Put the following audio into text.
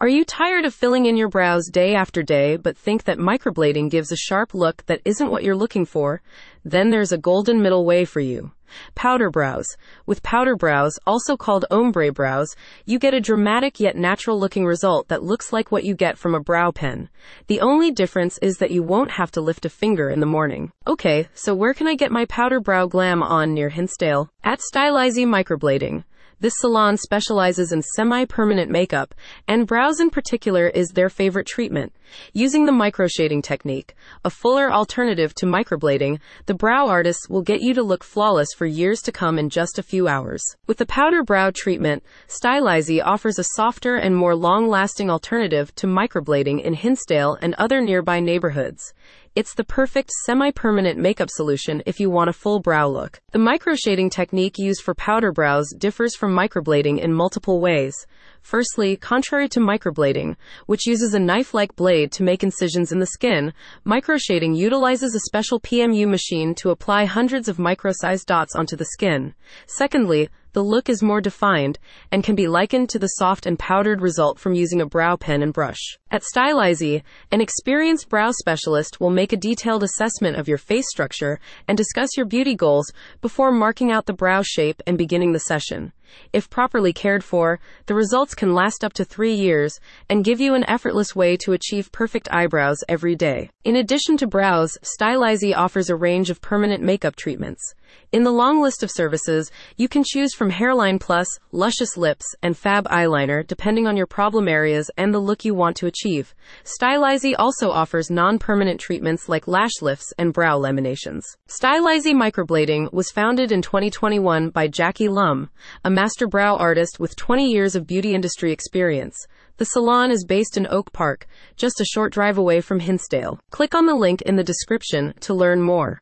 Are you tired of filling in your brows day after day but think that microblading gives a sharp look that isn't what you're looking for? Then there's a golden middle way for you. Powder brows. With powder brows, also called ombre brows, you get a dramatic yet natural looking result that looks like what you get from a brow pen. The only difference is that you won't have to lift a finger in the morning. Okay, so where can I get my powder brow glam on near Hinsdale? At Stylisee Microblading. This salon specializes in semi-permanent makeup, and brows in particular is their favorite treatment. Using the microshading technique, a fuller alternative to microblading, the brow artists will get you to look flawless for years to come in just a few hours. With the powder brow treatment, Stylisee offers a softer and more long-lasting alternative to microblading in Hinsdale and other nearby neighborhoods. It's the perfect semi-permanent makeup solution if you want a full brow look. The microshading technique used for powder brows differs from microblading in multiple ways. Firstly, contrary to microblading, which uses a knife-like blade to make incisions in the skin, microshading utilizes a special PMU machine to apply hundreds of micro-sized dots onto the skin. Secondly, the look is more defined and can be likened to the soft and powdered result from using a brow pen and brush. At Stylisee, an experienced brow specialist will make a detailed assessment of your face structure and discuss your beauty goals before marking out the brow shape and beginning the session. If properly cared for, the results can last up to three years and give you an effortless way to achieve perfect eyebrows every day. In addition to brows, Stylisee offers a range of permanent makeup treatments. In the long list of services, you can choose from Hairline Plus, Luscious Lips, and Fab Eyeliner depending on your problem areas and the look you want to achieve. Stylisee also offers non-permanent treatments like lash lifts and brow laminations. Stylisee Microblading was founded in 2021 by Jackie Lum, a master brow artist with 20 years of beauty industry experience. The salon is based in Oak Park, just a short drive away from Hinsdale. Click on the link in the description to learn more.